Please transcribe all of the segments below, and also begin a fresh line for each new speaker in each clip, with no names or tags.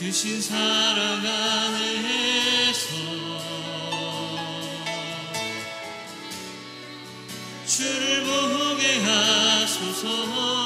주신 사랑 안에서 주를 보게 하소서.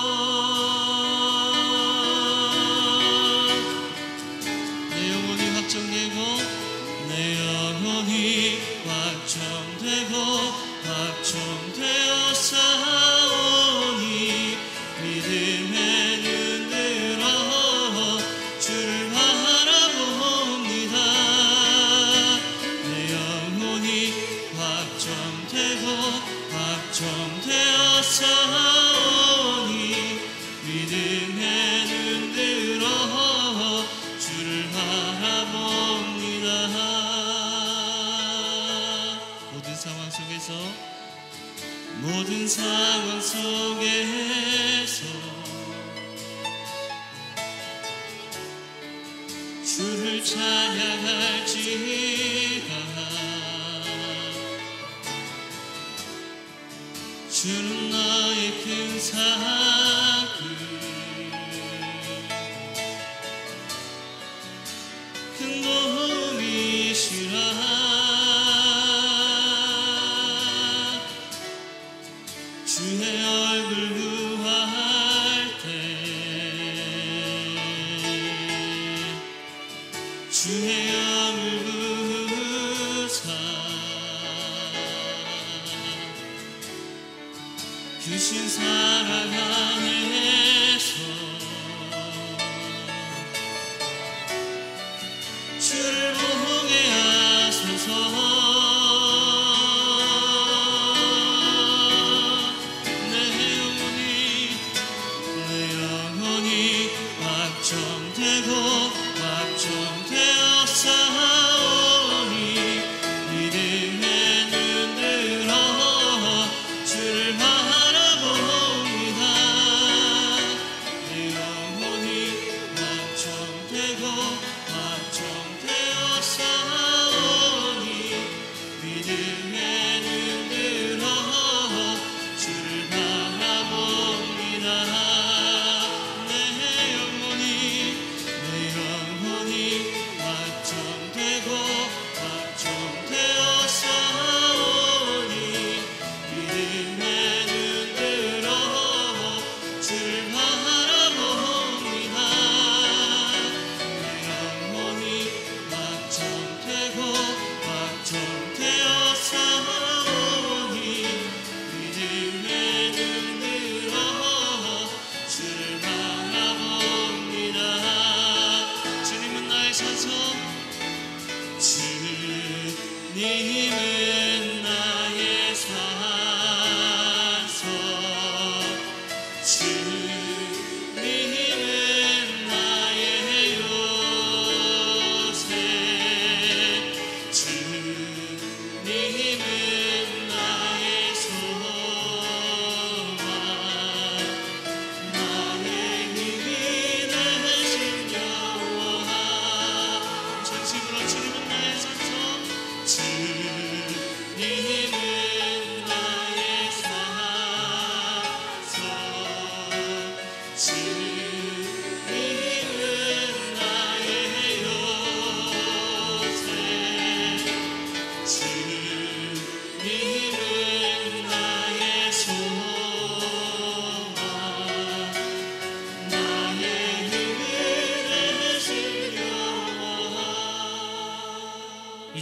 주는 나의 큰 사랑.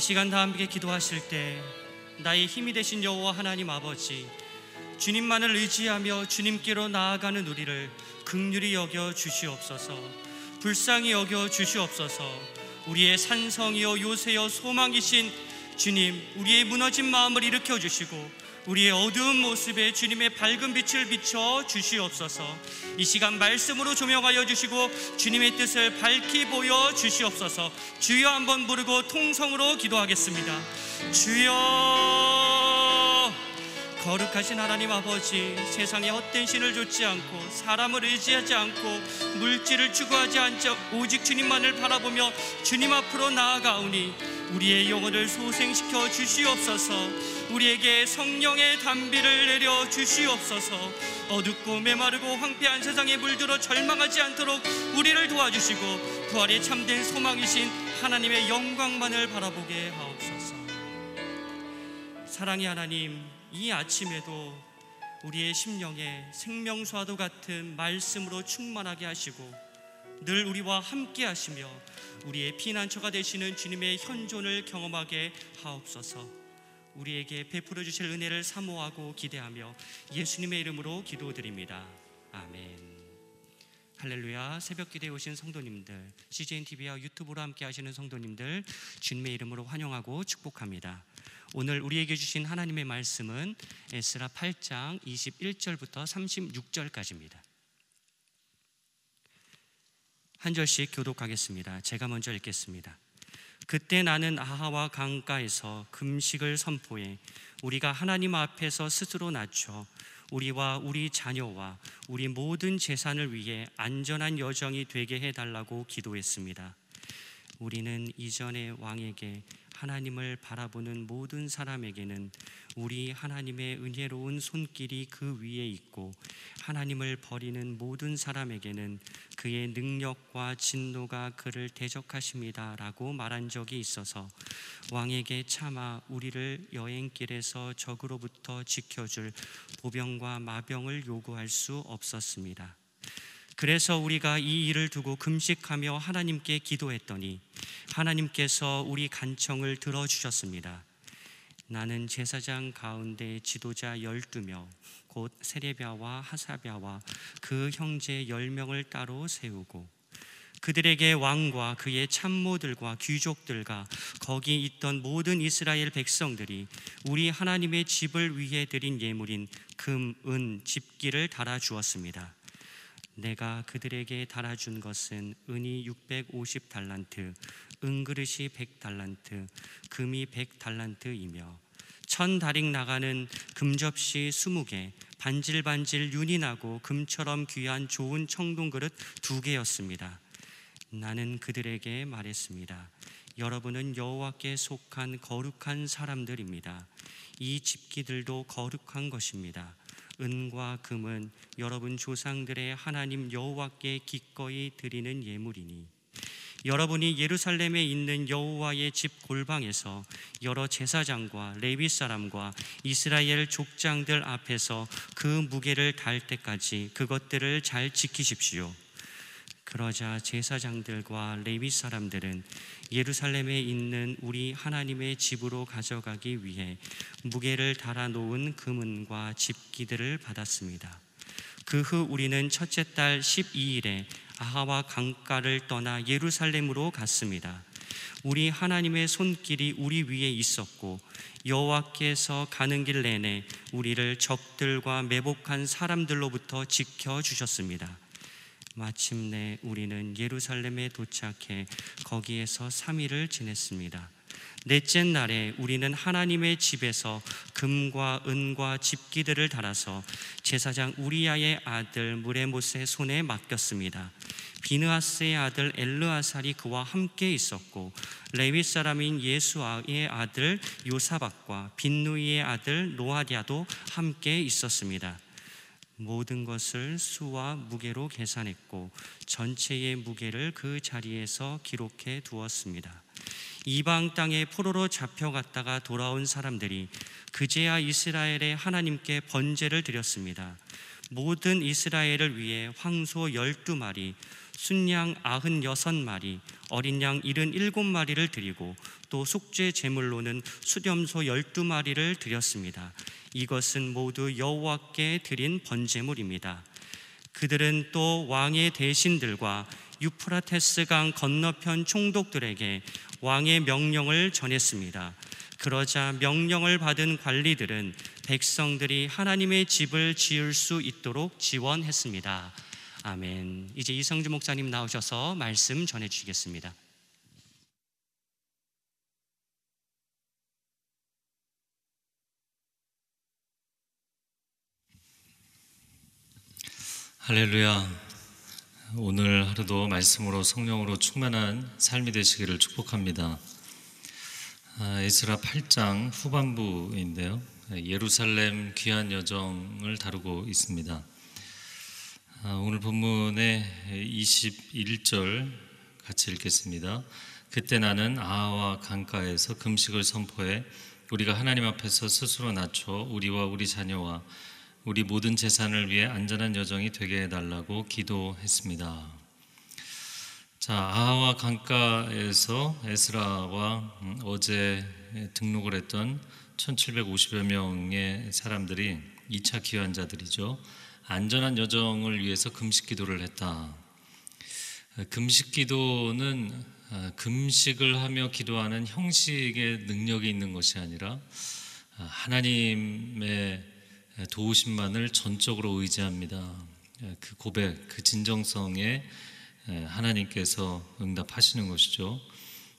시간 다 함께 기도하실 때 나의 힘이 되신 여호와 하나님 아버지 주님만을 의지하며 주님께로 나아가는 우리를 극률히 여겨 주시옵소서. 불쌍히 여겨 주시옵소서. 우리의 산성이요 요새여 소망이신 주님 우리의 무너진 마음을 일으켜 주시고 우리의 어두운 모습에 주님의 밝은 빛을 비춰 주시옵소서. 이 시간 말씀으로 조명하여 주시고 주님의 뜻을 밝히 보여 주시옵소서. 주여 한번 부르고 통성으로 기도하겠습니다. 주여 거룩하신 하나님 아버지 세상에 헛된 신을 좇지 않고 사람을 의지하지 않고 물질을 추구하지 않자 오직 주님만을 바라보며 주님 앞으로 나아가오니 우리의 영혼을 소생시켜 주시옵소서. 우리에게 성령의 담비를 내려 주시옵소서. 어둡고 메마르고 황폐한 세상에 물들어 절망하지 않도록 우리를 도와주시고 부활의 참된 소망이신 하나님의 영광만을 바라보게 하옵소서. 사랑의 하나님, 이 아침에도 우리의 심령에 생명수와도 같은 말씀으로 충만하게 하시고 늘 우리와 함께 하시며 우리의 피난처가 되시는 주님의 현존을 경험하게 하옵소서. 우리에게 베풀어 주실 은혜를 사모하고 기대하며 예수님의 이름으로 기도드립니다. 아멘. 할렐루야 새벽 기대에 오신 성도님들 CJN TV와 유튜브로 함께 하시는 성도님들 주님의 이름으로 환영하고 축복합니다. 오늘 우리에게 주신 하나님의 말씀은 에스라 8장 21절부터 36절까지입니다. 한 절씩 교독하겠습니다. 제가 먼저 읽겠습니다. 그때 나는 아하와 강가에서 금식을 선포해 우리가 하나님 앞에서 스스로 낮춰 우리와 우리 자녀와 우리 모든 재산을 위해 안전한 여정이 되게 해달라고 기도했습니다. 우리는 이전의 왕에게 하나님을 바라보는 모든 사람에게는 우리 하나님의 은혜로운 손길이 그 위에 있고 하나님을 버리는 모든 사람에게는 그의 능력과 진노가 그를 대적하십니다라고 말한 적이 있어서 왕에게 차마 우리를 여행길에서 적으로부터 지켜줄 보병과 마병을 요구할 수 없었습니다. 그래서 우리가 이 일을 두고 금식하며 하나님께 기도했더니 하나님께서 우리 간청을 들어주셨습니다. 나는 제사장 가운데 지도자 12명, 곧 세레비아와 하사비아와 그 형제 10명을 따로 세우고 그들에게 왕과 그의 참모들과 귀족들과 거기 있던 모든 이스라엘 백성들이 우리 하나님의 집을 위해 드린 예물인 금, 은, 집기를 달아 주었습니다. 내가 그들에게 달아준 것은 은이 650달란트, 은그릇이 100달란트, 금이 100달란트이며 천 다릭 나가는 금접시 20개, 반질반질 윤이 나고 금처럼 귀한 좋은 청동 그릇 두 개였습니다. 나는 그들에게 말했습니다. 여러분은 여호와께 속한 거룩한 사람들입니다. 이 집기들도 거룩한 것입니다. 은과 금은 여러분 조상들의 하나님 여호와께 기꺼이 드리는 예물이니 여러분이 예루살렘에 있는 여호와의 집 골방에서 여러 제사장과 레위 사람과 이스라엘 족장들 앞에서 그 무게를 달 때까지 그것들을 잘 지키십시오. 그러자 제사장들과 레위 사람들은 예루살렘에 있는 우리 하나님의 집으로 가져가기 위해 무게를 달아 놓은 금은과 집기들을 받았습니다. 그 후 우리는 첫째 달 12일에 아하와 강가를 떠나 예루살렘으로 갔습니다. 우리 하나님의 손길이 우리 위에 있었고 여호와께서 가는 길 내내 우리를 적들과 매복한 사람들로부터 지켜 주셨습니다. 마침내 우리는 예루살렘에 도착해 거기에서 3일을 지냈습니다. 넷째 날에 우리는 하나님의 집에서 금과 은과 집기들을 달아서 제사장 우리야의 아들 무레못의 손에 맡겼습니다. 비느하스의 아들 엘르아살이 그와 함께 있었고 레위 사람인 예수아의 아들 요사박과 빈누이의 아들 노아디아도 함께 있었습니다. 모든 것을 수와 무게로 계산했고 전체의 무게를 그 자리에서 기록해 두었습니다. 이방 땅에 포로로 잡혀갔다가 돌아온 사람들이 그제야 이스라엘의 하나님께 번제를 드렸습니다. 모든 이스라엘을 위해 황소 열두 마리, 순양 아흔 여섯 마리, 어린 양 일흔 일곱 마리를 드리고 또 속죄 제물로는 수렴소 열두 마리를 드렸습니다. 이것은 모두 여호와께 드린 번제물입니다. 그들은 또 왕의 대신들과 유프라테스 강 건너편 총독들에게 왕의 명령을 전했습니다. 그러자 명령을 받은 관리들은 백성들이 하나님의 집을 지을 수 있도록 지원했습니다. 아멘. 이제 이성주 목사님 나오셔서 말씀 전해 주시겠습니다.
할렐루야. 오늘 하루도 말씀으로 성령으로 충만한 삶이 되시기를 축복합니다. 아, 에스라 8장 후반부인데요. 예루살렘 귀한 여정을 다루고 있습니다. 아, 오늘 본문의 21절 같이 읽겠습니다. 그때 나는 아하와 강가에서 금식을 선포해 우리가 하나님 앞에서 스스로 낮춰 우리와 우리 자녀와 우리 모든 재산을 위해 안전한 여정이 되게 해달라고 기도했습니다. 자, 아하와 강가에서 에스라와 음, 어제 등록을 했던 1750여 명의 사람들이 2차 기환자들이죠. 안전한 여정을 위해서 금식 기도를 했다. 금식 기도는 아, 금식을 하며 기도하는 형식의 능력이 있는 것이 아니라 아, 하나님의 도우심만을 전적으로 의지합니다. 그 고백, 그 진정성에 하나님께서 응답하시는 것이죠.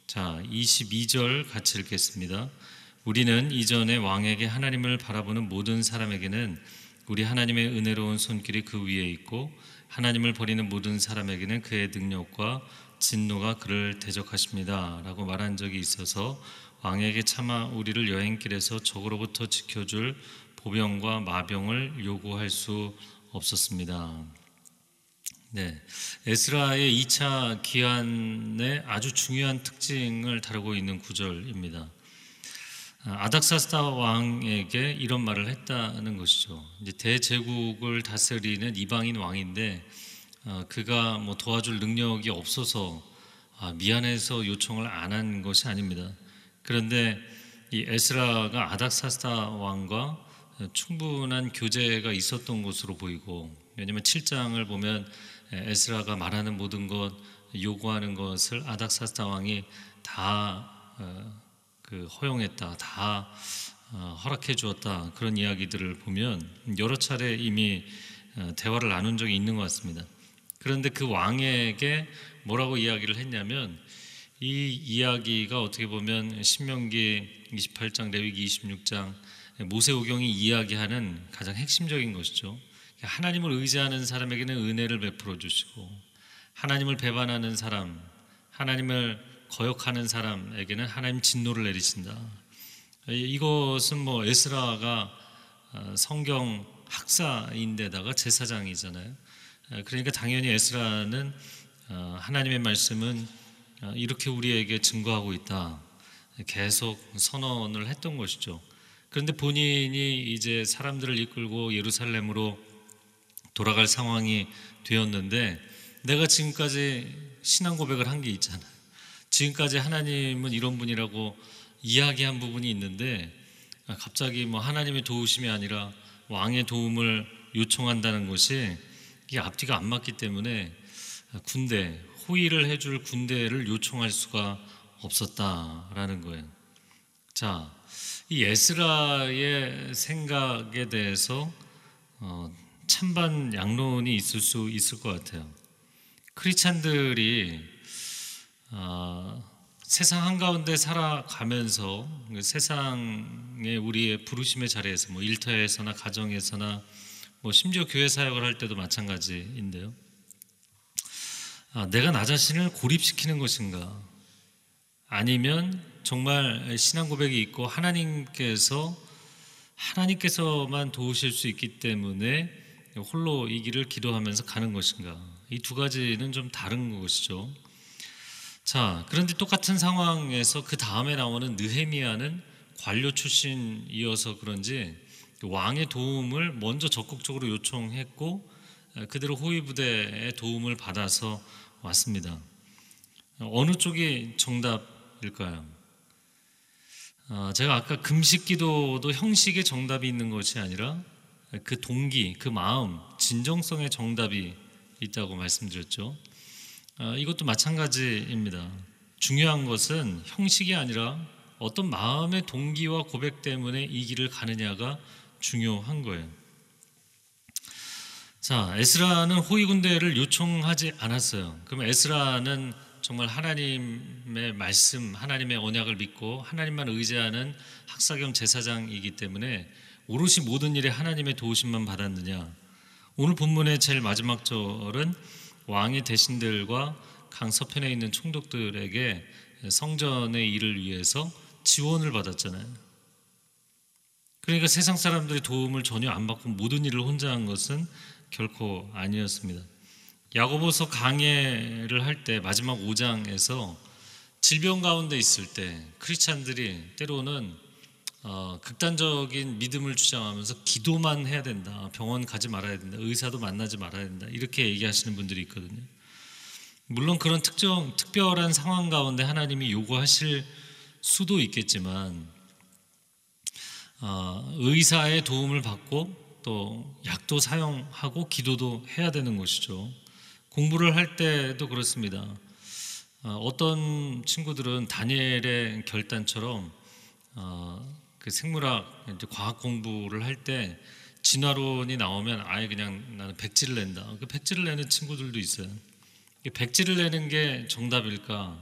자, 22절 같이 읽겠습니다. 우리는 이전에 왕에게 하나님을 바라보는 모든 사람에게는 우리 하나님의 은혜로운 손길이 그 위에 있고 하나님을 버리는 모든 사람에게는 그의 능력과 진노가 그를 대적하십니다. 라고 말한 적이 있어서 왕에게 차마 우리를 여행길에서 적으로부터 지켜줄 보병과 마병을 요구할 수 없었습니다. 네, 에스라의 2차 기한의 아주 중요한 특징을 다루고 있는 구절입니다. 아닥사스다 왕에게 이런 말을 했다는 것이죠. 이제 대제국을 다스리는 이방인 왕인데 어, 그가 뭐 도와줄 능력이 없어서 아, 미안해서 요청을 안 한 것이 아닙니다. 그런데 이 에스라가 아닥사스다 왕과 충분한 교제가 있었던 것으로 보이고 왜냐하면 7장을 보면 에스라가 말하는 모든 것 요구하는 것을 아닥사스다 왕이 다 그 허용했다 다 어, 허락해 주었다 그런 이야기들을 보면 여러 차례 이미 어, 대화를 나눈 적이 있는 것 같습니다. 그런데 그 왕에게 뭐라고 이야기를 했냐면 이 이야기가 어떻게 보면 신명기 28장 레위기 26장 모세오경이 이야기하는 가장 핵심적인 것이죠. 하나님을 의지하는 사람에게는 은혜를 베풀어 주시고 하나님을 배반하는 사람, 하나님을 거역하는 사람에게는 하나님 진노를 내리신다. 이것은 뭐 에스라가 어, 성경 학사인데다가 제사장이잖아요. 그러니까 당연히 에스라는 어, 하나님의 말씀은 어, 이렇게 우리에게 증거하고 있다. 계속 선언을 했던 것이죠. 그런데 본인이 이제 사람들을 이끌고 예루살렘으로 돌아갈 상황이 되었는데 내가 지금까지 신앙 고백을 한 게 있잖아. 지금까지 하나님은 이런 분이라고 이야기한 부분이 있는데 갑자기 뭐 하나님의 도우심이 아니라 왕의 도움을 요청한다는 것이 이게 앞뒤가 안 맞기 때문에 군대 호의를 해줄 군대를 요청할 수가 없었다라는 거예요. 자, 이 에스라의 생각에 대해서 어, 찬반 양론이 있을 수 있을 것 같아요. 크리스찬들이 어, 세상 한가운데 살아가면서 그 세상의 우리의 부르심의 자리에서 뭐 일터에서나 가정에서나 뭐 심지어 교회 사역을 할 때도 마찬가지인데요. 아, 내가 나 자신을 고립시키는 것인가? 아니면 정말 신앙 고백이 있고 하나님께서 하나님께서만 도우실 수 있기 때문에 홀로 이 길을 기도하면서 가는 것인가? 이 두 가지는 좀 다른 것이죠. 자, 그런데 똑같은 상황에서 그 다음에 나오는 느헤미야는 관료 출신이어서 그런지 왕의 도움을 먼저 적극적으로 요청했고 그대로 호위 부대의 도움을 받아서 왔습니다. 어느 쪽이 정답일까요? 어, 제가 아까 금식 기도도 형식의 정답이 있는 것이 아니라 그 동기, 그 마음, 진정성의 정답이 있다고 말씀드렸죠. 어, 이것도 마찬가지입니다. 중요한 것은 형식이 아니라 어떤 마음의 동기와 고백 때문에 이 길을 가느냐가 중요한 거예요. 자, 에스라는 호위 군대를 요청하지 않았어요. 그럼 에스라는 정말 하나님의 말씀, 하나님의 언약을 믿고 하나님만 의지하는 학사 겸 제사장이기 때문에 오롯이 모든 일에 하나님의 도우심만 받았느냐? 오늘 본문의 제일 마지막 절은 왕의 대신들과 강 서편에 있는 총독들에게 성전의 일을 위해서 지원을 받았잖아요. 그러니까 세상 사람들의 도움을 전혀 안 받고 모든 일을 혼자 한 것은 결코 아니었습니다. 야고보서 강해를 할 때 마지막 5장에서 질병 가운데 있을 때 크리스찬들이 때로는 어, 극단적인 믿음을 주장하면서 기도만 해야 된다. 병원 가지 말아야 된다. 의사도 만나지 말아야 된다. 이렇게 얘기하시는 분들이 있거든요. 물론 그런 특정 특별한 상황 가운데 하나님이 요구하실 수도 있겠지만 어, 의사의 도움을 받고 또 약도 사용하고 기도도 해야 되는 것이죠. 공부를 할 때도 그렇습니다. 어, 어떤 친구들은 다니엘의 결단처럼 어, 그 생물학 이제 과학 공부를 할 때 진화론이 나오면 아예 그냥 나는 백지를 낸다. 그 백지를 내는 친구들도 있어요. 백지를 내는 게 정답일까?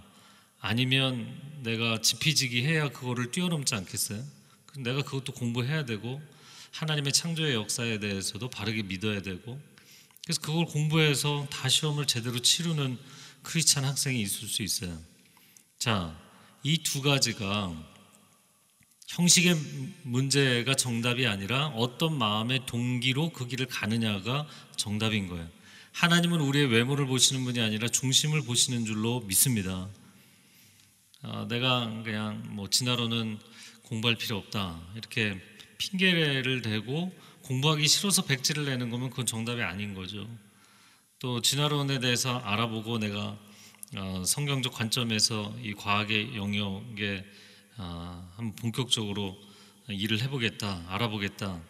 아니면 내가 지피지기 해야 그거를 뛰어넘지 않겠어요? 내가 그것도 공부해야 되고 하나님의 창조의 역사에 대해서도 바르게 믿어야 되고 그래서 그걸 공부해서 다 시험을 제대로 치르는 크리스찬 학생이 있을 수 있어요. 자, 이 두 가지가 형식의 문제가 정답이 아니라 어떤 마음의 동기로 그 길을 가느냐가 정답인 거예요. 하나님은 우리의 외모를 보시는 분이 아니라 중심을 보시는 줄로 믿습니다. 어, 내가 그냥 뭐 진화로는 공부할 필요 없다 이렇게 핑계를 대고 공부하기 싫어서 백지를 내는 거면 그건 정답이 아닌 거죠. 또 진화론에 대해서 알아보고 내가 어, 성경적 관점에서 이 과학의 영역에 어, 한번 본격적으로 일을 해보겠다, 알아보겠다.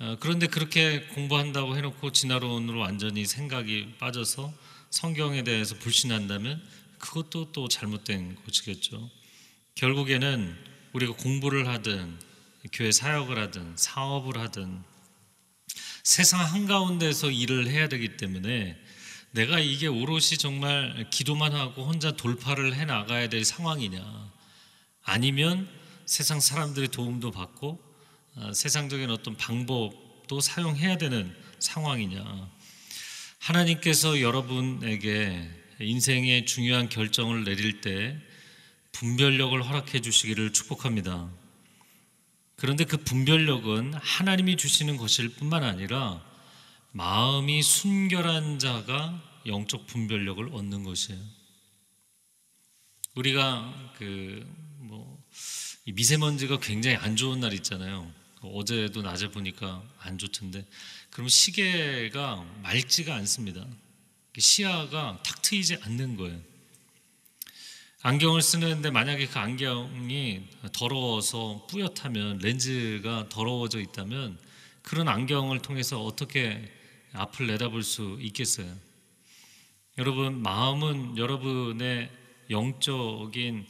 어, 그런데 그렇게 공부한다고 해놓고 진화론으로 완전히 생각이 빠져서 성경에 대해서 불신한다면 그것도 또 잘못된 것이겠죠. 결국에는 우리가 공부를 하든 교회 사역을 하든 사업을 하든 세상 한가운데서 일을 해야 되기 때문에 내가 이게 오롯이 정말 기도만 하고 혼자 돌파를 해 나가야 될 상황이냐 아니면 세상 사람들의 도움도 받고 어, 세상적인 어떤 방법도 사용해야 되는 상황이냐 하나님께서 여러분에게 인생의 중요한 결정을 내릴 때 분별력을 허락해 주시기를 축복합니다. 그런데 그 분별력은 하나님이 주시는 것일 뿐만 아니라 마음이 순결한 자가 영적 분별력을 얻는 것이에요. 우리가 그뭐 미세먼지가 굉장히 안 좋은 날 있잖아요. 어제도 낮에 보니까 안 좋던데 그럼 시계가 맑지가 않습니다. 시야가 탁 트이지 않는 거예요. 안경을 쓰는데 만약에 그 안경이 더러워서 뿌옇다면 렌즈가 더러워져 있다면 그런 안경을 통해서 어떻게 앞을 내다볼 수 있겠어요? 여러분 마음은 여러분의 영적인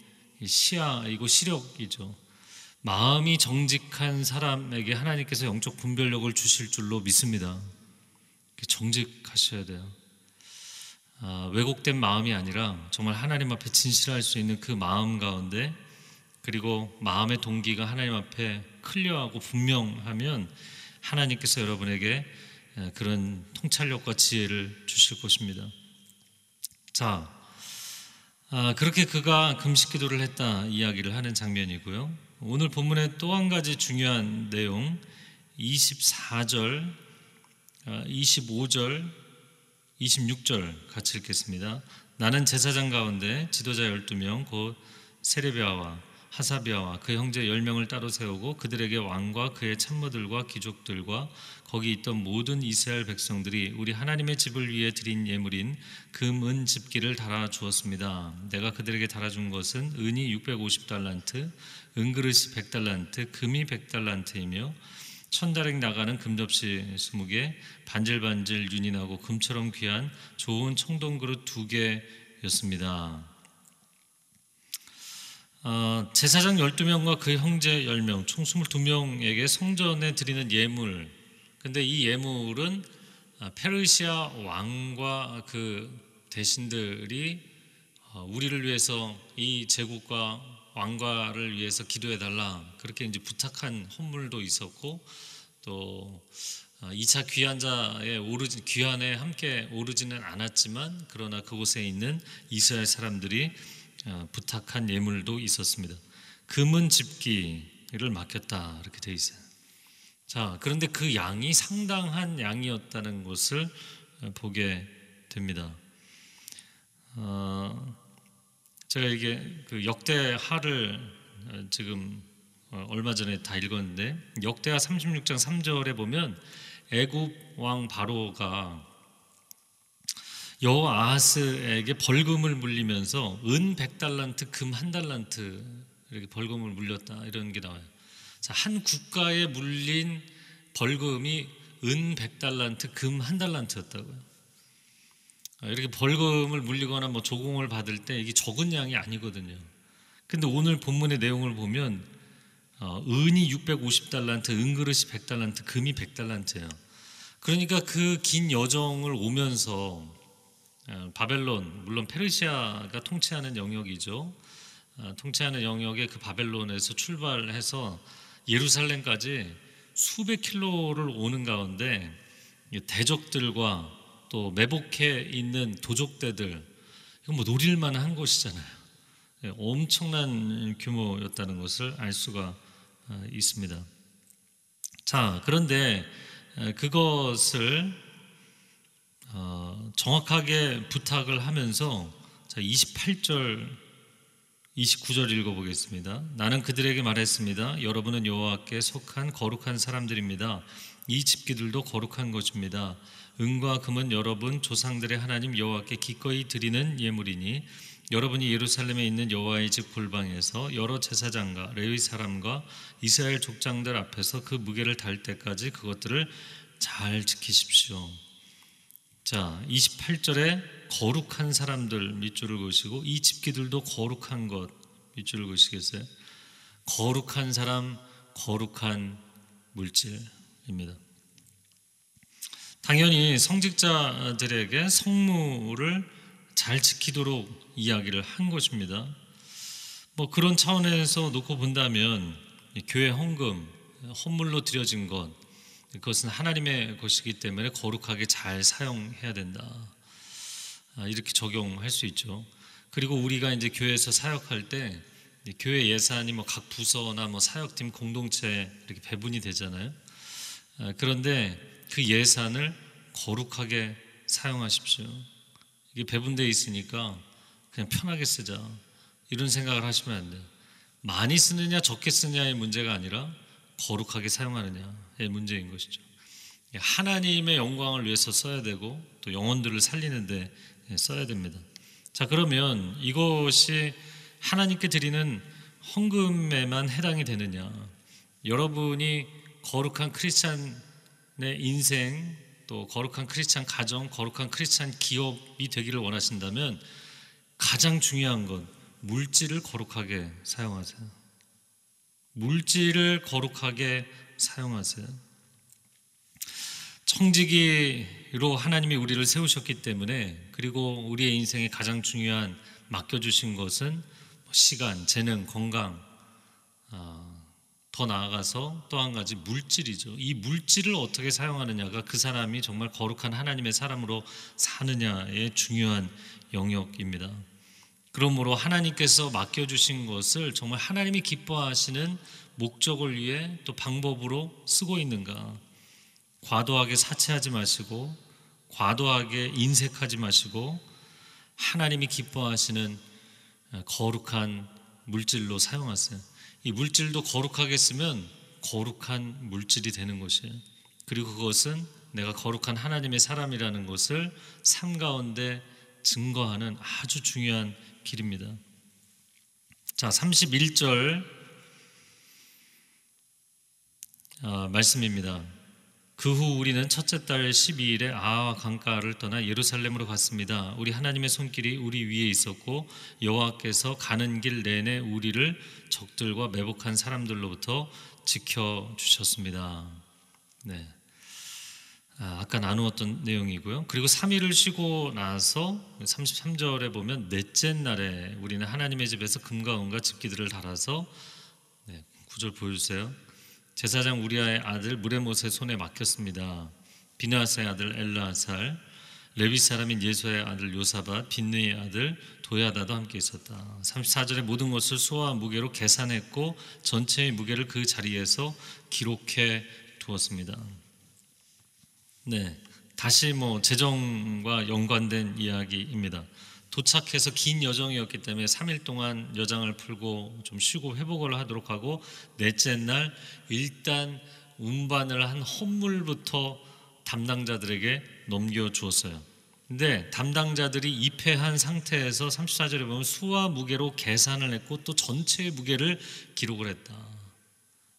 시야이고 시력이죠. 마음이 정직한 사람에게 하나님께서 영적 분별력을 주실 줄로 믿습니다. 정직하셔야 돼요. 아, 왜곡된 마음이 아니라 정말 하나님 앞에 진실할 수 있는 그 마음 가운데 그리고 마음의 동기가 하나님 앞에 클리어하고 분명하면 하나님께서 여러분에게 그런 통찰력과 지혜를 주실 것입니다. 자, 아, 그렇게 그가 금식 기도를 했다 이야기를 하는 장면이고요. 오늘 본문의 또 한 가지 중요한 내용 24절, 25절, 26절 같이 읽겠습니다. 나는 제사장 가운데 지도자 12명 곧 세레비아와 하사비아와 그 형제 열 명을 따로 세우고 그들에게 왕과 그의 참모들과 귀족들과 거기 있던 모든 이스라엘 백성들이 우리 하나님의 집을 위해 드린 예물인 금, 은 집기를 달아 주었습니다. 내가 그들에게 달아 준 것은 은이 650달란트, 은그릇이 100달란트, 금이 100달란트이며 천다랭 나가는 금접시 20개, 반질반질 윤이 나고 금처럼 귀한 좋은 청동 그릇 두 개였습니다. 어, 제사장 12명과 그 형제 10명, 총 22명에게 성전에 드리는 예물. 근데 이 예물은 아, 페르시아 왕과 그 대신들이 어, 우리를 위해서 이 제국과 왕과를 위해서 기도해 달라 그렇게 이제 부탁한 헌물도 있었고 또 2차 귀환자의 오르지 귀환에 함께 오르지는 않았지만 그러나 그곳에 있는 이스라엘 사람들이 어, 부탁한 예물도 있었습니다. 금은 집기를 맡겼다 이렇게 돼 있어요. 자 그런데 그 양이 상당한 양이었다는 것을 어, 보게 됩니다. 어, 제가 이게 그 역대하를 어, 지금 어, 얼마 전에 다 읽었는데 역대하 36장 3절에 보면 애굽 왕 바로가 여호와 아하스에게 벌금을 물리면서 은 100달란트 금한 달란트 이렇게 벌금을 물렸다 이런 게 나와요. 자, 한 국가에 물린 벌금이 은 100달란트 금 한 달란트였다고요. 아, 이렇게 벌금을 물리거나 뭐 조공을 받을 때 이게 적은 양이 아니거든요. 근데 오늘 본문의 내용을 보면 어, 은이 650달란트, 은그릇이 100달란트, 금이 100달란트예요. 그러니까 그 긴 여정을 오면서 어, 바벨론, 물론 페르시아가 통치하는 영역이죠. 어, 통치하는 영역의 그 바벨론에서 출발해서 예루살렘까지 수백 킬로를 오는 가운데 대적들과 또 매복해 있는 도적대들 이건 뭐 노릴만 한 곳이잖아요. 예, 엄청난 규모였다는 것을 알 수가 어, 있습니다. 자, 그런데 그것을 어, 정확하게 부탁을 하면서 자, 28절 29절 읽어보겠습니다. 나는 그들에게 말했습니다. 여러분은 여호와께 속한 거룩한 사람들입니다. 이 집기들도 거룩한 것입니다. 은과 금은 여러분 조상들의 하나님 여호와께 기꺼이 드리는 예물이니 여러분이 예루살렘에 있는 여호와의 집 골방에서 여러 제사장과 레위 사람과 이스라엘 족장들 앞에서 그 무게를 달 때까지 그것들을 잘 지키십시오. 자, 28절에 거룩한 사람들 밑줄을 그으시고 이 집기들도 거룩한 것 밑줄을 그으시겠어요? 거룩한 사람, 거룩한 물질입니다. 당연히 성직자들에게 성무를 잘 지키도록 이야기를 한 것입니다. 뭐 그런 차원에서 놓고 본다면 교회 헌금, 헌물로 드려진 것 그것은 하나님의 것이기 때문에 거룩하게 잘 사용해야 된다. 아, 이렇게 적용할 수 있죠. 그리고 우리가 이제 교회에서 사역할 때 교회 예산이 뭐 각 부서나 뭐 사역팀 공동체 이렇게 배분이 되잖아요. 아, 그런데 그 예산을 거룩하게 사용하십시오. 이게 배분되어 있으니까 그냥 편하게 쓰자. 이런 생각을 하시면 안 돼요. 많이 쓰느냐 적게 쓰느냐의 문제가 아니라 거룩하게 사용하느냐의 문제인 것이죠. 하나님의 영광을 위해서 써야 되고 또 영혼들을 살리는데 써야 됩니다. 자 그러면 이것이 하나님께 드리는 헌금에만 해당이 되느냐? 여러분이 거룩한 크리스찬의 인생 또 거룩한 크리스찬 가정, 거룩한 크리스찬 기업이 되기를 원하신다면 가장 중요한 건 물질을 거룩하게 사용하세요. 물질을 거룩하게 사용하세요. 청지기로 하나님이 우리를 세우셨기 때문에 그리고 우리의 인생에 가장 중요한 맡겨주신 것은 뭐 시간, 재능, 건강, 어, 더 나아가서 또 한 가지 물질이죠. 이 물질을 어떻게 사용하느냐가 그 사람이 정말 거룩한 하나님의 사람으로 사느냐의 중요한 영역입니다. 그러므로 하나님께서 맡겨주신 것을 정말 하나님이 기뻐하시는 목적을 위해 또 방법으로 쓰고 있는가. 과도하게 사채하지 마시고, 과도하게 인색하지 마시고, 하나님이 기뻐하시는 거룩한 물질로 사용하세요. 이 물질도 거룩하게 쓰면 거룩한 물질이 되는 것이에요. 그리고 그것은 내가 거룩한 하나님의 사람이라는 것을 삶 가운데 증거하는 아주 중요한 길입니다. 자, 31절 아, 말씀입니다. 그 후 우리는 첫째 달 12일에 아와 강가를 떠나 예루살렘으로 갔습니다. 우리 하나님의 손길이 우리 위에 있었고 여호와께서 가는 길 내내 우리를 적들과 매복한 사람들로부터 지켜 주셨습니다. 네. 아, 아까 나누었던 내용이고요. 그리고 3일을 쉬고 나서 33절에 보면 넷째 날에 우리는 하나님의 집에서 금과 은과 집기들을 달아서 네, 구절 보여주세요. 제사장 우리아의 아들 무레못의 손에 맡겼습니다. 비나스의 아들 엘라살, 레위 사람인 예수의 아들 요사밭, 빈느의 아들 도야다도 함께 있었다. 34절에 모든 것을 수와 무게로 계산했고 전체의 무게를 그 자리에서 기록해 두었습니다. 네, 다시 뭐 재정과 연관된 이야기입니다. 도착해서 긴 여정이었기 때문에 3일 동안 여장을 풀고 좀 쉬고 회복을 하도록 하고 넷째 날 일단 운반을 한 헌물부터 담당자들에게 넘겨 주었어요. 근데 담당자들이 입회한 상태에서 34절에 보면 수와 무게로 계산을 했고 또 전체의 무게를 기록을 했다.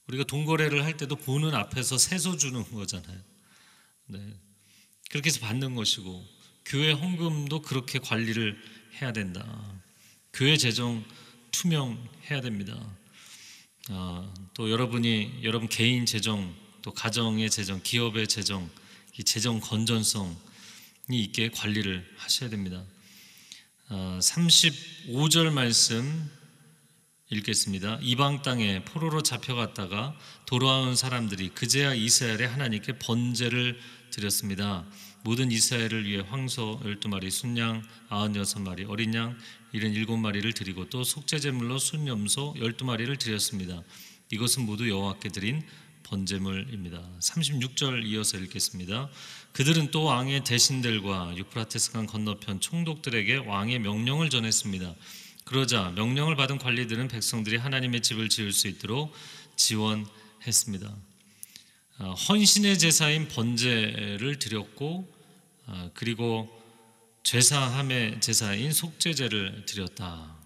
우리가 동거래를 할 때도 보는 앞에서 세서 주는 거잖아요. 네. 그렇게 해서 받는 것이고 교회 헌금도 그렇게 관리를 해야 된다. 교회 재정 투명해야 됩니다. 아, 또 여러분이 여러분 개인 재정, 또 가정의 재정, 기업의 재정, 이 재정 건전성이 있게 관리를 하셔야 됩니다. 아, 35절 말씀 읽겠습니다. 이방 땅에 포로로 잡혀갔다가 돌아온 사람들이 그제야 이스라엘의 하나님께 번제를 드렸습니다. 모든 이스라엘을 위해 황소 12마리, 순양 96마리, 어린 양 77마리를 드리고 또 속죄 제물로 순염소 12마리를 드렸습니다. 이것은 모두 여호와께 드린 번제물입니다. 36절 이어서 읽겠습니다. 그들은 또 왕의 대신들과 유프라테스강 건너편 총독들에게 왕의 명령을 전했습니다. 그러자 명령을 받은 관리들은 백성들이 하나님의 집을 지을 수 있도록 지원했습니다. 어, 헌신의 제사인 번제를 드렸고 어, 그리고 죄사함의 제사인 속죄제를 드렸다.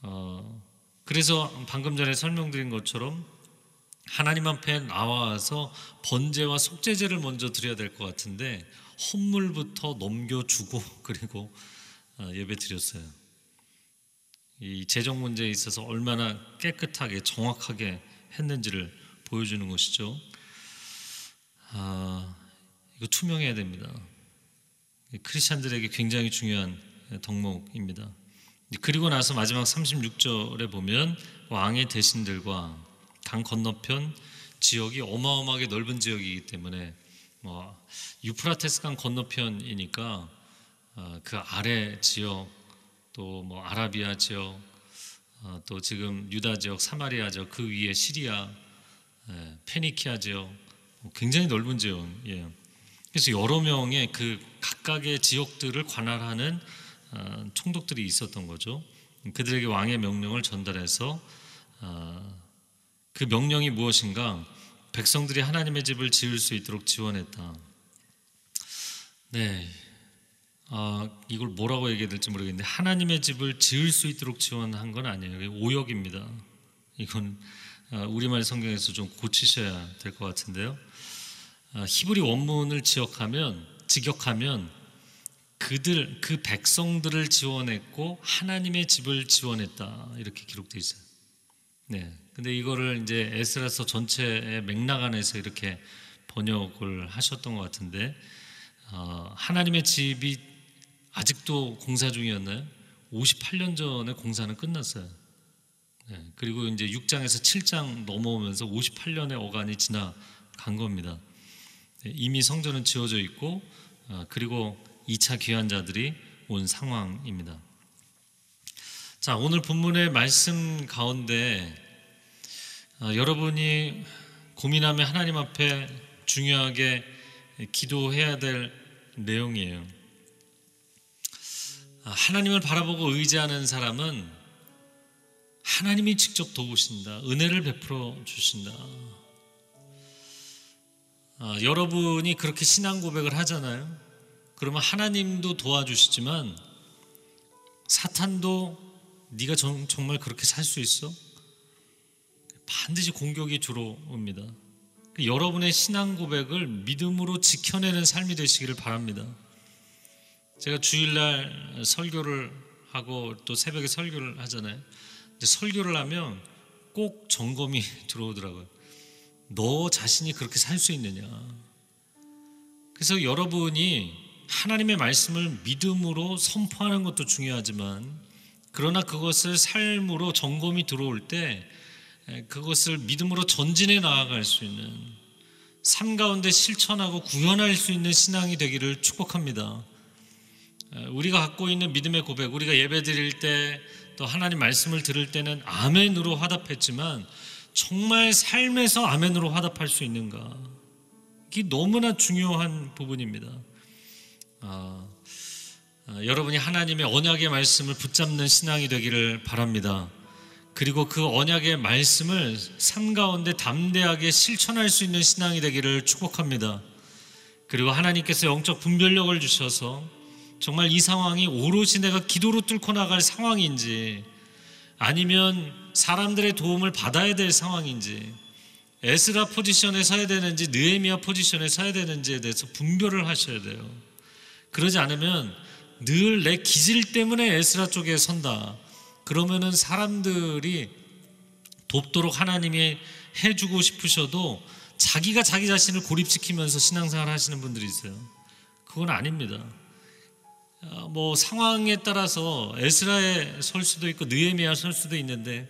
어, 그래서 방금 전에 설명드린 것처럼 하나님 앞에 나와서 번제와 속죄제를 먼저 드려야 될 것 같은데 헌물부터 넘겨주고 그리고 예배 드렸어요. 이 재정 문제에 있어서 얼마나 깨끗하게 정확하게 했는지를 보여주는 것이죠. 아, 이거 투명해야 됩니다. 크리스천들에게 굉장히 중요한 덕목입니다. 그리고 나서 마지막 36절에 보면 왕의 대신들과 강 건너편 지역이 어마어마하게 넓은 지역이기 때문에 뭐 유프라테스 강 건너편이니까 아, 그 아래 지역 또 뭐 아라비아 지역 아, 또 지금 유다 지역 사마리아 지역 그 위에 시리아 예, 페니키아 지역 굉장히 넓은 지역이에요. 그래서 여러 명의 그 각각의 지역들을 관할하는 어, 총독들이 있었던 거죠. 그들에게 왕의 명령을 전달해서 어, 그 명령이 무엇인가? 백성들이 하나님의 집을 지을 수 있도록 지원했다. 네, 아, 이걸 뭐라고 얘기해야 될지 모르겠는데 하나님의 집을 지을 수 있도록 지원한 건 아니에요. 오역입니다. 이건 아, 우리말 성경에서 좀 고치셔야 될 것 같은데요. 아, 히브리 원문을 지역하면 직역하면 그들 그 백성들을 지원했고 하나님의 집을 지원했다 이렇게 기록되어 있어요. 네. 근데 이거를 이제 에스라서 전체의 맥락 안에서 이렇게 번역을 하셨던 것 같은데 어, 하나님의 집이 아직도 공사 중이었나요? 58년 전에 공사는 끝났어요. 네. 그리고 이제 6장에서 7장 넘어오면서 58년의 어간이 지나간 겁니다. 네, 이미 성전은 지어져 있고 어, 그리고 2차 귀환자들이 온 상황입니다. 자 오늘 본문의 말씀 가운데 어, 여러분이 고민하며 하나님 앞에 중요하게 기도해야 될 내용이에요. 아, 하나님을 바라보고 의지하는 사람은 하나님이 직접 도우신다. 은혜를 베풀어 주신다. 아, 여러분이 그렇게 신앙 고백을 하잖아요. 그러면 하나님도 도와주시지만 사탄도 네가 정, 정말 그렇게 살 수 있어? 반드시 공격이 들어옵니다. 여러분의 신앙 고백을 믿음으로 지켜내는 삶이 되시기를 바랍니다. 제가 주일날 설교를 하고 또 새벽에 설교를 하잖아요. 근데 설교를 하면 꼭 점검이 들어오더라고요. 너 자신이 그렇게 살 수 있느냐. 그래서 여러분이 하나님의 말씀을 믿음으로 선포하는 것도 중요하지만 그러나 그것을 삶으로 점검이 들어올 때 그것을 믿음으로 전진해 나아갈 수 있는 삶 가운데 실천하고 구현할 수 있는 신앙이 되기를 축복합니다. 우리가 갖고 있는 믿음의 고백, 우리가 예배 드릴 때 또 하나님 말씀을 들을 때는 아멘으로 화답했지만 정말 삶에서 아멘으로 화답할 수 있는가? 이게 너무나 중요한 부분입니다. 아, 아, 여러분이 하나님의 언약의 말씀을 붙잡는 신앙이 되기를 바랍니다. 그리고 그 언약의 말씀을 삶 가운데 담대하게 실천할 수 있는 신앙이 되기를 축복합니다. 그리고 하나님께서 영적 분별력을 주셔서 정말 이 상황이 오롯이 내가 기도로 뚫고 나갈 상황인지 아니면 사람들의 도움을 받아야 될 상황인지 에스라 포지션에 서야 되는지 느헤미야 포지션에 서야 되는지에 대해서 분별을 하셔야 돼요. 그러지 않으면 늘 내 기질 때문에 에스라 쪽에 선다. 그러면은 사람들이 돕도록 하나님이 해주고 싶으셔도 자기가 자기 자신을 고립시키면서 신앙생활 하시는 분들이 있어요. 그건 아닙니다. 어, 뭐 상황에 따라서 에스라에 설 수도 있고 느헤미야 설 수도 있는데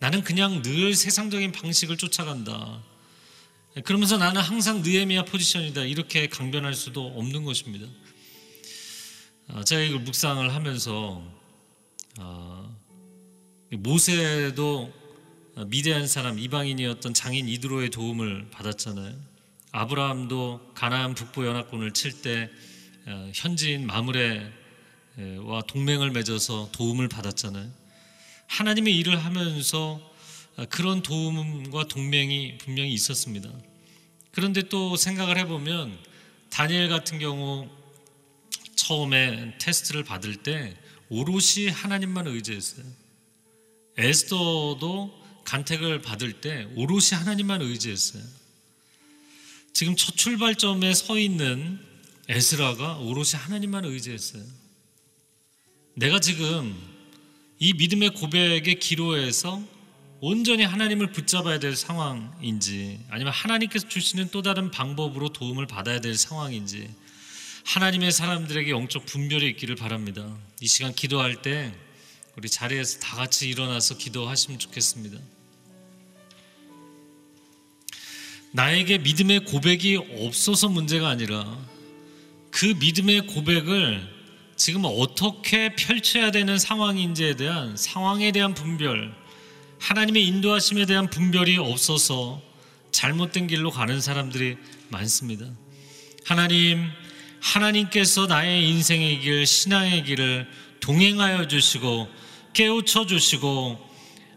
나는 그냥 늘 세상적인 방식을 쫓아간다. 그러면서 나는 항상 느헤미야 포지션이다. 이렇게 강변할 수도 없는 것입니다. 어, 제가 이걸 묵상을 하면서 어, 모세도 미대한 사람 이방인이었던 장인 이드로의 도움을 받았잖아요. 아브라함도 가나안 북부 연합군을 칠때 어, 현지인 마므레와 동맹을 맺어서 도움을 받았잖아요. 하나님의 일을 하면서 어, 그런 도움과 동맹이 분명히 있었습니다. 그런데 또 생각을 해보면 다니엘 같은 경우 처음에 테스트를 받을 때 오롯이 하나님만 의지했어요. 에스더도 간택을 받을 때 오롯이 하나님만 의지했어요. 지금 첫 출발점에 서 있는 에스라가 오롯이 하나님만 의지했어요. 내가 지금 이 믿음의 고백의 기로에서 온전히 하나님을 붙잡아야 될 상황인지 아니면 하나님께서 주시는 또 다른 방법으로 도움을 받아야 될 상황인지 하나님의 사람들에게 영적 분별이 있기를 바랍니다. 이 시간 기도할 때 우리 자리에서 다 같이 일어나서 기도하시면 좋겠습니다. 나에게 믿음의 고백이 없어서 문제가 아니라 그 믿음의 고백을 지금 어떻게 펼쳐야 되는 상황인지에 대한 상황에 대한 분별, 하나님의 인도하심에 대한 분별이 없어서 잘못된 길로 가는 사람들이 많습니다. 하나님, 하나님께서 나의 인생의 길, 신앙의 길을 동행하여 주시고 깨우쳐 주시고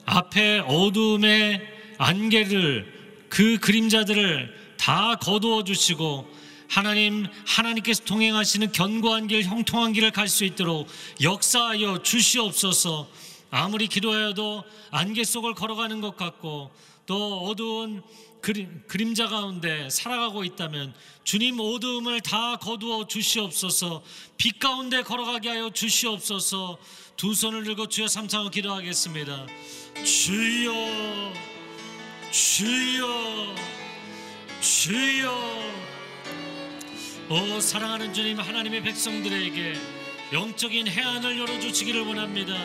앞에 어둠의 안개를 그 그림자들을 다 거두어 주시고 하나님 하나님께서 동행하시는 견고한 길 형통한 길을 갈 수 있도록 역사하여 주시옵소서. 아무리 기도하여도 안개 속을 걸어가는 것 같고 또 어두운 그림, 그림자 가운데 살아가고 있다면 주님 어두움을 다 거두어 주시옵소서. 빛 가운데 걸어가게 하여 주시옵소서. 두 손을 들고 주여 삼창을 기도하겠습니다. 주여 주여 주여 오 사랑하는 주님 하나님의 백성들에게 영적인 해안을 열어주시기를 원합니다.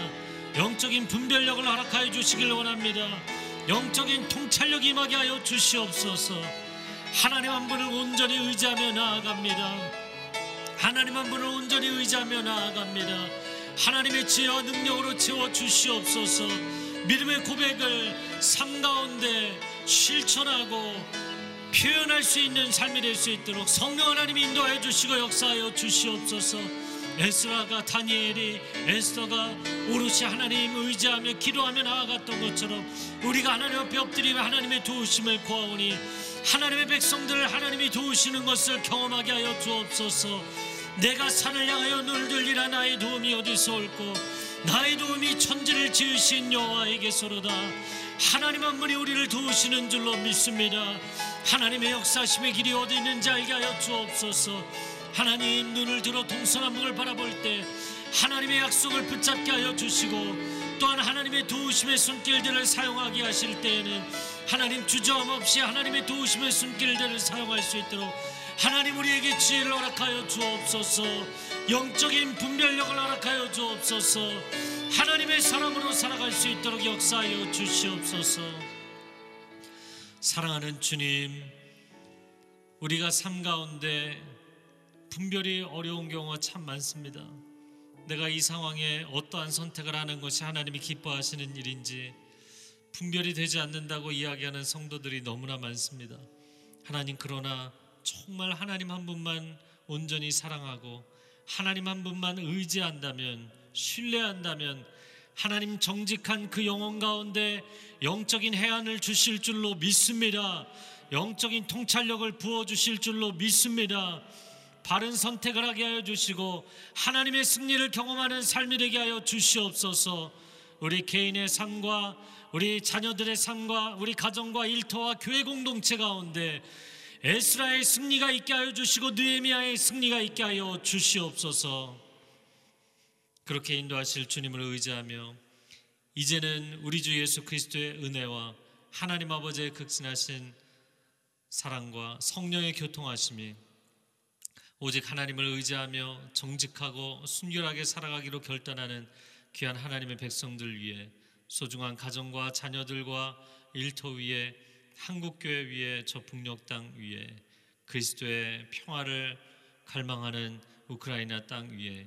영적인 분별력을 허락하여 주시기를 원합니다. 영적인 통찰력 임하게 하여 주시옵소서. 하나님 한 분을 온전히 의지하며 나아갑니다. 하나님 한 분을 온전히 의지하며 나아갑니다. 하나님의 지혜와 능력으로 채워 주시옵소서. 믿음의 고백을 삶 가운데 실천하고 표현할 수 있는 삶이 될 수 있도록 성령 하나님이 인도하여 주시고 역사하여 주시옵소서. 에스라가 다니엘이 에스더가 오롯이 하나님 의지하며 기도하며 나아갔던 것처럼 우리가 하나님 앞에 엎드리며 하나님의 도우심을 구하오니 하나님의 백성들을 하나님이 도우시는 것을 경험하게 하여 주옵소서. 내가 산을 향하여 눈을 들리라 나의 도움이 어디서 올고 나의 도움이 천지를 지으신 여호와에게서로다. 하나님 한 분이 우리를 도우시는 줄로 믿습니다 하나님의 역사심의 길이 어디 있는지 알게 하여 주옵소서. 하나님 눈을 들어 동서남북을 바라볼 때 하나님의 약속을 붙잡게 하여 주시고 또한 하나님의 도우심의 손길들을 사용하게 하실 때에는 하나님 주저함 없이 하나님의 도우심의 손길들을 사용할 수 있도록 하나님 우리에게 지혜를 허락하여 주옵소서. 영적인 분별력을 허락하여 주옵소서. 하나님의 사람으로 살아갈 수 있도록 역사하여 주시옵소서 사랑하는 주님 우리가 삶 가운데 분별이 어려운 경우가 참 많습니다. 내가 이 상황에 어떠한 선택을 하는 것이 하나님이 기뻐하시는 일인지 분별이 되지 않는다고 이야기하는 성도들이 너무나 많습니다. 하나님 그러나 정말 하나님 한 분만 온전히 사랑하고 하나님 한 분만 의지한다면 신뢰한다면 하나님 정직한 그 영혼 가운데 영적인 해안을 주실 줄로 믿습니다. 영적인 통찰력을 부어 주실 줄로 믿습니다. 바른 선택을 하게 하여 주시고 하나님의 승리를 경험하는 삶이 되게 하여 주시옵소서. 우리 개인의 삶과 우리 자녀들의 삶과 우리 가정과 일터와 교회 공동체 가운데 에스라의 승리가 있게 하여 주시고 느헤미야의 승리가 있게 하여 주시옵소서. 그렇게 인도하실 주님을 의지하며 이제는 우리 주 예수 그리스도의 은혜와 하나님 아버지의 극진하신 사랑과 성령의 교통하심이 오직 하나님을 의지하며 정직하고 순결하게 살아가기로 결단하는 귀한 하나님의 백성들 위해 소중한 가정과 자녀들과 일터 위에 한국교회 위에 저 북녘 땅 위에 그리스도의 평화를 갈망하는 우크라이나 땅 위에